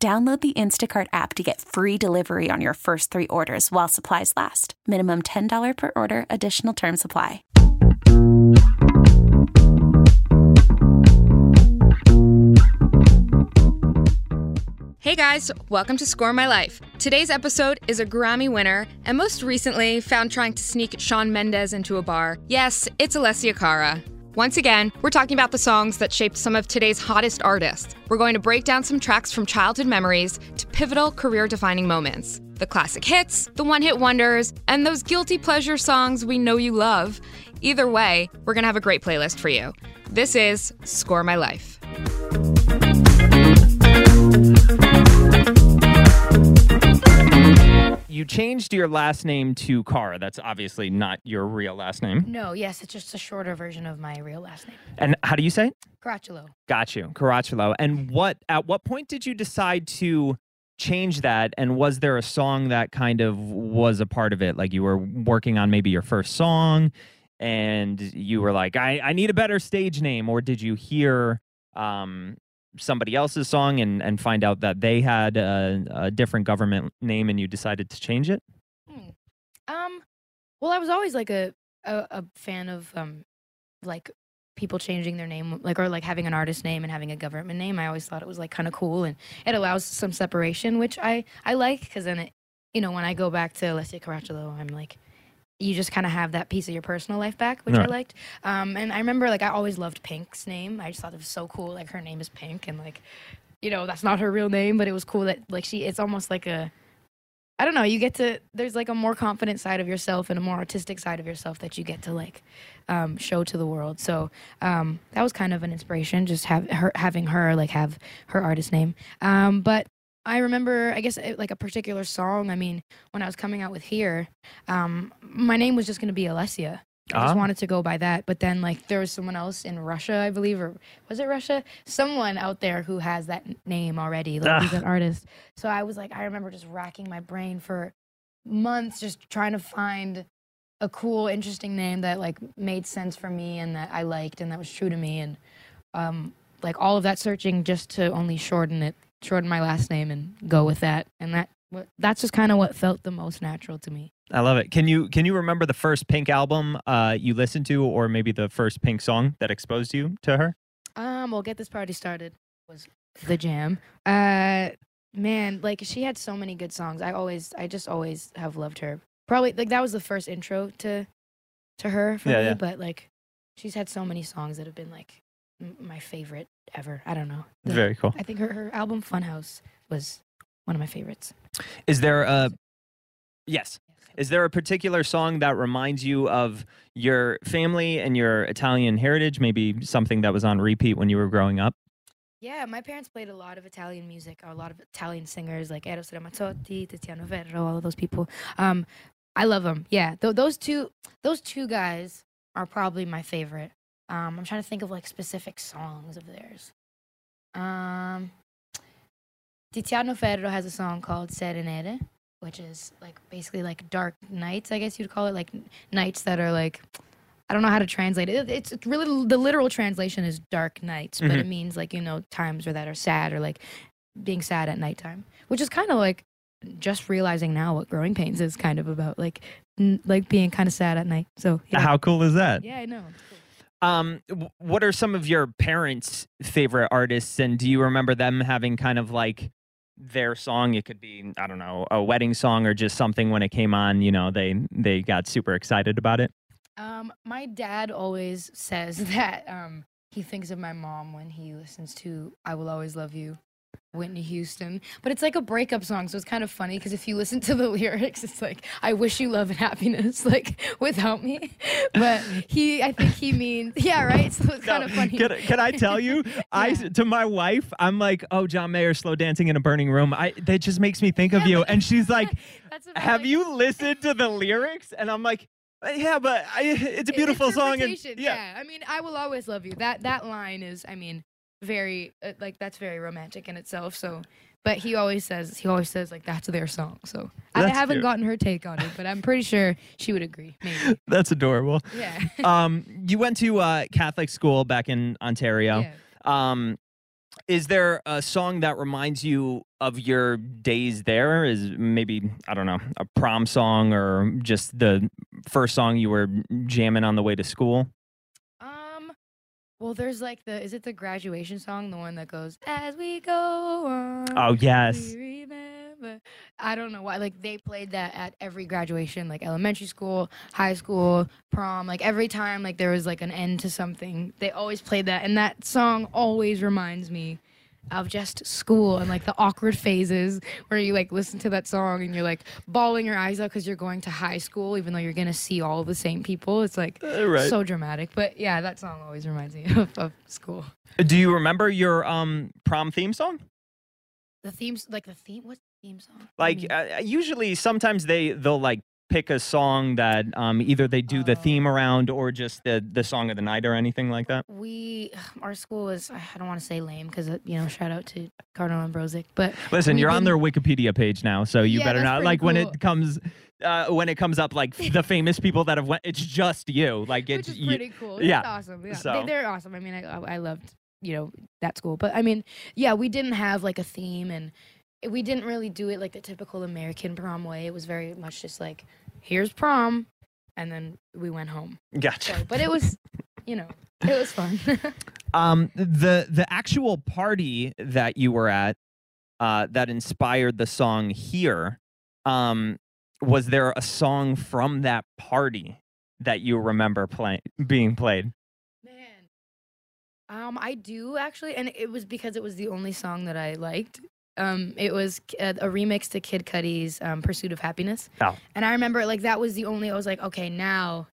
Download the Instacart app to get free delivery on your first three orders while supplies last. Minimum $10 per order, additional term supply. Hey guys, welcome to Score My Life. Today's episode is a Grammy winner and most recently found trying to sneak Shawn Mendes into a bar. Yes, it's Alessia Cara. Once again, we're talking about the songs that shaped some of today's hottest artists. We're going to break down some tracks from childhood memories to pivotal career defining moments. The classic hits, the one hit wonders, and those guilty pleasure songs we know you love. Either way, we're going to have a great playlist for you. This is Score My Life. You changed your last name to Cara. That's obviously not your real last name. No, yes, it's just a shorter version of my real last name. And how do you say? it? Caracciolo. Got you, Caracciolo. And what? At what point did you decide to change that? And was there a song that kind of was a part of it? Like you were working on maybe your first song, and you were like, "I, I need a better stage name," or did you hear um, somebody else's song and and find out that they had a, a different government name, and you decided to change it? Hmm. Um, well, I was always like a, a a fan of um, like people changing their name, like or like having an artist name and having a government name. I always thought it was like kind of cool, and it allows some separation, which I I like because then it, you know, when I go back to Alessia Caracciolo, I'm like. You just kind of have that piece of your personal life back, which I liked. Um, and I remember, like, I always loved Pink's name. I just thought it was so cool. Like, her name is Pink, and like, you know, that's not her real name, but it was cool that like she. It's almost like a I don't know. You get to there's like a more confident side of yourself and a more artistic side of yourself that you get to like um, show to the world. So um, that was kind of an inspiration, just have her having her like have her artist name. Um, but I remember, I guess it, like a particular song. I mean, when I was coming out with here, um, my name was just going to be Alessia. I just Ah. wanted to go by that, but then like there was someone else in Russia, I believe, or was it Russia? Someone out there who has that name already, like who's Ah. an artist. So I was like, I remember just racking my brain for months, just trying to find a cool, interesting name that like made sense for me and that I liked and that was true to me, and um, like all of that searching just to only shorten it, shorten my last name and go with that, and that that's just kind of what felt the most natural to me. I love it. Can you can you remember the first Pink album uh, you listened to, or maybe the first Pink song that exposed you to her? Um, well, get this party started was the jam. Uh, man, like she had so many good songs. I always, I just always have loved her. Probably like that was the first intro to, to her for Yeah, me. yeah. But like, she's had so many songs that have been like m- my favorite ever. I don't know. The- Very cool. I think her her album Funhouse was one of my favorites. Is there a yes? Is there a particular song that reminds you of your family and your Italian heritage? Maybe something that was on repeat when you were growing up. Yeah, my parents played a lot of Italian music, a lot of Italian singers like Eros Ramazzotti, Tiziano Ferro, all of those people. Um, I love them. Yeah, Th- those two, those two guys are probably my favorite. Um, I'm trying to think of like specific songs of theirs. Um, Tiziano Ferro has a song called Sere Nere, which is like basically like dark nights, I guess you'd call it, like nights that are like I don't know how to translate it. It's it's really the literal translation is dark nights, but Mhm. it means like you know times where that are sad or like being sad at nighttime, which is kind of like just realizing now what growing pains is kind of about, like n- like being kind of sad at night. So yeah, How cool is that? yeah, I know. Cool. Um, what are some of your parents' favorite artists, and do you remember them having kind of like their song? It could be I don't know a wedding song or just something when it came on. You know, they they got super excited about it. Um, my dad always says that um he thinks of my mom when he listens to "I Will Always Love You." Whitney Houston. But it's like a breakup song, so it's kind of funny because if you listen to the lyrics, it's like, I wish you love and happiness, like without me. But he, I think he means, yeah, right? So it's kind of funny. Can, can I tell you? I to my wife, I'm like, oh, John Mayer, slow dancing in a burning room. I that just makes me think of you. And she's like, have like- you listened to the lyrics? And I'm like, "Uh, yeah, but I, it's a beautiful song. And Interpretation, yeah. I mean, I will always love you. That that line is, I mean, very uh, like that's very romantic in itself. So, but he always says he always says like that's their song. So I haven't cute. gotten her take on it, but I'm pretty sure she would agree. Maybe. That's adorable. Yeah. um, you went to uh, Catholic school back in Ontario. yeah. Um, is there a song that reminds you of your days there? Is maybe I don't know a prom song or just the first song you were jamming on the way to school? Well, there's like the is it the graduation song, the one that goes as we go on. Oh yes. I don't know why. Like they played that at every graduation, like elementary school, high school, prom. Like every time, like there was like an end to something, they always played that, and that song always reminds me of just school and like the awkward phases where you like listen to that song and you're like bawling your eyes out because you're going to high school, even though you're gonna see all the same people. It's like Uh, right. so dramatic. But yeah, that song always reminds me of, of school. Do you remember your um prom theme song? The themes, like the theme. What's the theme song? What Like uh, usually, sometimes they they'll like pick a song that um either they do the Oh. theme around or just the the song of the night or anything like that. we our school is I don't want to say lame because you know shout out to Cardinal Ambrozic, but Listen, you're on their Wikipedia page now, so you Yeah, better not like when it comes uh, when it comes up like the famous people that have went. It's just you. Like which it's is you- pretty cool. yeah, it's awesome. Yeah, so- they, they're awesome. I mean, I I loved you know that school, but I mean, yeah, we didn't have like a theme and we didn't really do it like the typical American prom way. It was very much just like here's prom, and then we went home. Gotcha. So, but it was you know it was fun. Um, the the actual party that you were at, uh, that inspired the song here, um, was there a song from that party that you remember playing being played? Man. Um, I do actually, and it was because it was the only song that I liked. Um, it was a, a remix to Kid Cudi's um, "Pursuit of Happiness," Oh. and I remember like that was the only. I was like, okay, now,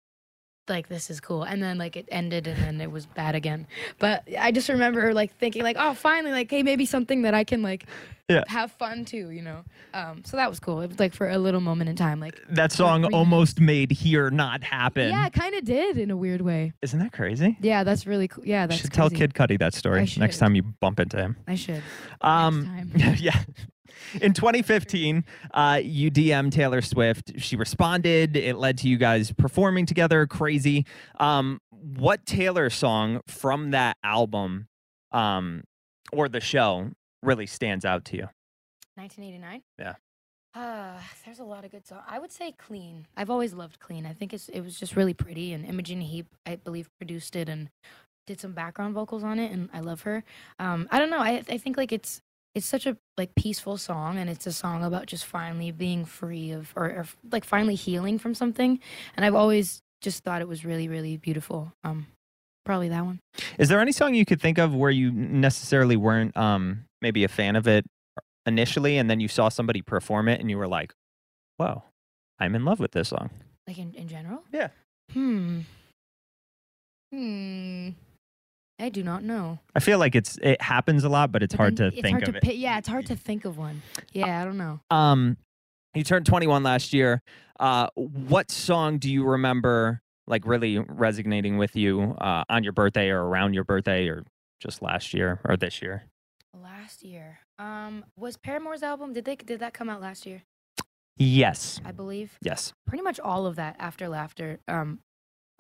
like this is cool, and then like it ended, and then it was bad again. But I just remember like thinking like, oh, finally, like hey, maybe something that I can like Yeah. have fun too, you know. Um, so that was cool. It was like for a little moment in time, like That song almost made here not happen. yeah, it kind of did in a weird way. Isn't that crazy? Yeah, that's really cool. Yeah, You that's should tell. Kid Cudi that story next time you bump into him. I should. Um, time. yeah. In 2015, uh, you DM Taylor Swift. She responded. It led to you guys performing together. Crazy. Um, what Taylor song from that album um, or the show really stands out to you? 1989. Yeah. Uh, there's a lot of good songs. I would say Clean. I've always loved Clean. I think it's it was just really pretty, and Imogen Heap, I believe, produced it and did some background vocals on it, and I love her. Um, I don't know. I I think like it's it's such a like peaceful song, and it's a song about just finally being free of or, or like finally healing from something. And I've always just thought it was really really beautiful. Um, probably that one. Is there any song you could think of where you necessarily weren't um, maybe a fan of it initially, and then you saw somebody perform it and you were like, "Whoa, I'm in love with this song." Like in in general. Yeah. Hmm. Hmm. I do not know. I feel like it's it happens a lot, but it's But hard to it's think hard of to it. yeah, it's hard to think of one. Yeah, I don't know. Um, you turned 21 last year. Uh, what song do you remember like really resonating with you uh, on your birthday or around your birthday or just last year or this year? Last year, um, was Paramore's album? Did they did that come out last year? Yes. I believe Yes. pretty much all of that after laughter. Um,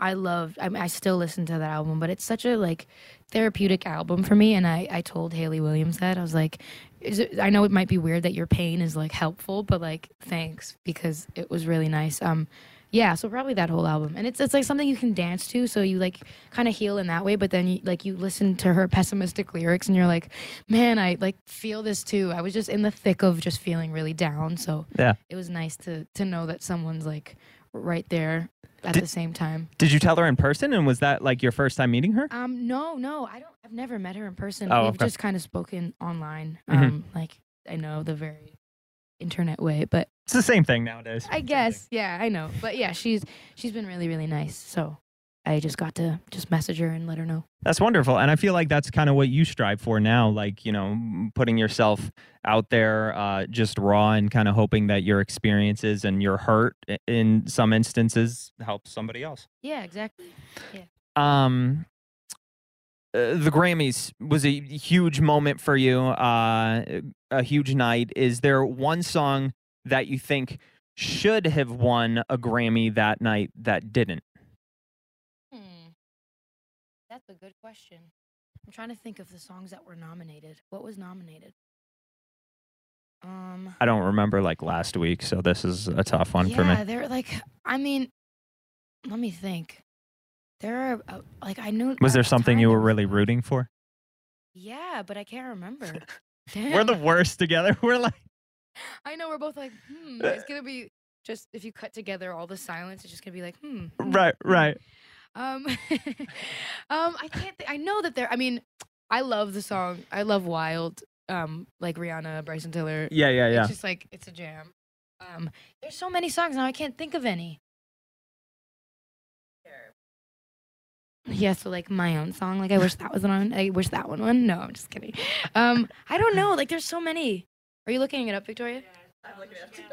I loved. I mean, I still listen to that album, but it's such a like therapeutic album for me. And I I told Hayley Williams that I was like, is it, I know it might be weird that your pain is like helpful, but like thanks because it was really nice. Um, yeah, so probably that whole album, and it's it's like something you can dance to, so you like kind of heal in that way. But then you like you listen to her pessimistic lyrics, and you're like, man, I like feel this too. I was just in the thick of just feeling really down, so Yeah. it was nice to to know that someone's like right there at Did- the same time. Did you tell her in person? And was that like your first time meeting her? Um, no, no, I don't. I've never met her in person. Oh, We've okay. just kind of spoken online. Mhm. Um, like I know the very internet way, but It's the same thing nowadays. I guess, yeah, I know. But yeah, she's she's been really really nice. So I just got to just message her and let her know. That's wonderful. And I feel like that's kind of what you strive for now, like, you know, putting yourself out there uh, just raw and kind of hoping that your experiences and your hurt in some instances helps somebody else. Yeah, exactly. Um, uh, the Grammys was a huge moment for you, uh, a huge night. Is there one song that you think should have won a Grammy that night that didn't? That's a good question. I'm trying to think of the songs that were nominated. What was nominated? Um. I don't remember like last week, so this is a tough one yeah, for me. Yeah, they're like. I mean, let me think. There are uh, like I knew. Was there something you were really rooting for? Yeah, but I can't remember. We're the worst together. We're like, I know we're both like, hmm. It's gonna be just if you cut together all the silence, it's just gonna be like, hmm. hmm, right, hmm. right. Um, um, I can't. Th- I know that there. I mean, I love the song. I love Wild. Um, like Rihanna, Bryson Tiller. Yeah, yeah, yeah. It's just like it's a jam. Um, there's so many songs now. I can't think of any. Yeah, so like my own song. Like I wish that was one. I wish that one won. No, I'm just kidding. Um, I don't know. Like there's so many. Are you looking it up, Victoria? I'm looking it up too.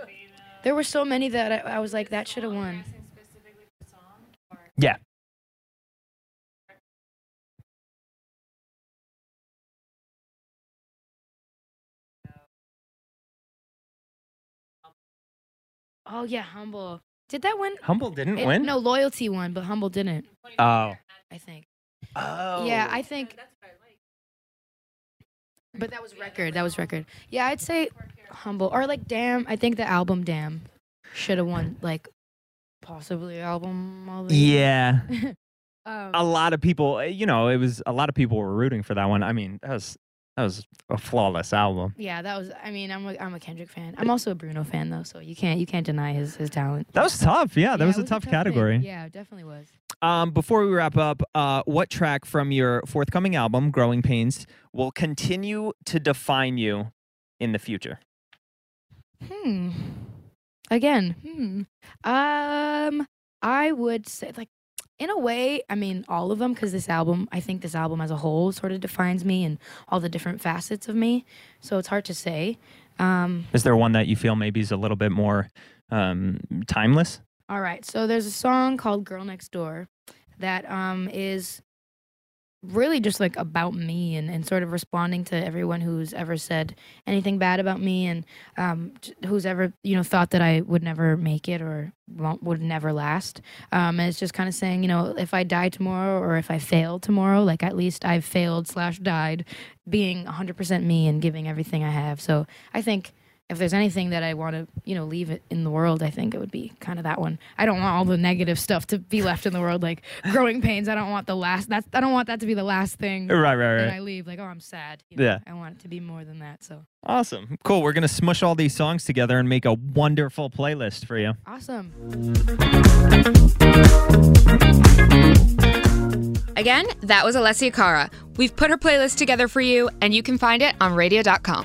There were so many that I, I was like, that should have won. Yeah. Oh yeah, Humble. Did that win? Humble didn't It- win. No, Loyalty won, but Humble didn't. Oh. I think. Oh. Yeah, I think. But that was record. That was record. Yeah, I'd say Humble or like Damn. I think the album Damn should have won like possibly album. of the. Yeah. um, A lot of people, uh, you know, it was a lot of people were rooting for that one. I mean, that was that was a flawless album. yeah, that was. I mean, I'm a, I'm a Kendrick fan. I'm also a Bruno fan though, so you can't you can't deny his his talent. That was tough. Yeah, that Yeah, was it a tough pick. category. Yeah, it definitely was. Um, before we wrap up, uh, what track from your forthcoming album, Growing Pains, will continue to define you in the future? Hmm. Again, hmm. Um, I would say like in a way, I mean all of them because this album, I think this album as a whole sort of defines me and all the different facets of me. So it's hard to say. Um, Is there one that you feel maybe is a little bit more um, timeless? all right. So there's a song called "Girl Next Door" that um is really just like about me and, and sort of responding to everyone who's ever said anything bad about me and um, who's ever you know thought that I would never make it or would never last. Um, and it's just kind of saying you know if I die tomorrow or if I fail tomorrow, like at least I've failed slash died being 100% me and giving everything I have. So I think if there's anything that I want to, you know, leave it in the world, I think it would be kind of that one. I don't want all the negative stuff to be left in the world, like growing pains. I don't want the last. That's I don't want that to be the last thing Right, right, that right. I leave. Like, oh, I'm sad. you know? Yeah. I want it to be more than that. So Awesome. Cool. We're going to smush all these songs together and make a wonderful playlist for you. awesome. Again, that was Alessia Cara. We've put her playlist together for you, and you can find it on radio.com.